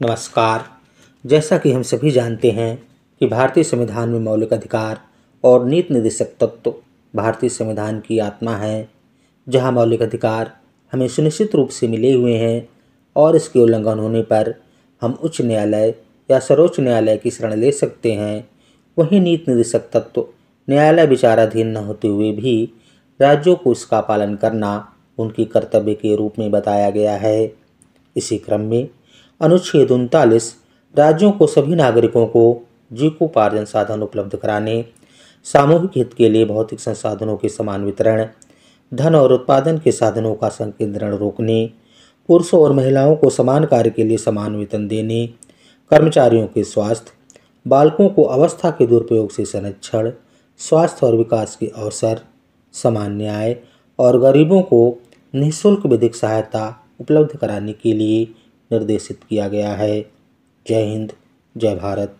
नमस्कार। जैसा कि हम सभी जानते हैं कि भारतीय संविधान में मौलिक अधिकार और नीति निर्देशक तत्व भारतीय संविधान की आत्मा है, जहाँ मौलिक अधिकार हमें सुनिश्चित रूप से मिले हुए हैं और इसके उल्लंघन होने पर हम उच्च न्यायालय या सर्वोच्च न्यायालय की शरण ले सकते हैं। वहीं नीति निर्देशक तत्व न्यायालय विचाराधीन न होते हुए भी राज्यों को इसका पालन करना उनकी कर्तव्य के रूप में बताया गया है। इसी क्रम में अनुच्छेद उनतालीस, राज्यों को सभी नागरिकों को जीविकोपार्जन साधन उपलब्ध कराने, सामूहिक हित के लिए भौतिक संसाधनों के समान वितरण, धन और उत्पादन के साधनों का संकेंद्रण रोकने, पुरुषों और महिलाओं को समान कार्य के लिए समान वेतन देने, कर्मचारियों के स्वास्थ्य, बालकों को अवस्था के दुरुपयोग से संरक्षण, स्वास्थ्य और विकास के अवसर, समान न्याय और गरीबों को निःशुल्क विधिक सहायता उपलब्ध कराने के लिए निर्देशित किया गया है। जय हिंद जय भारत।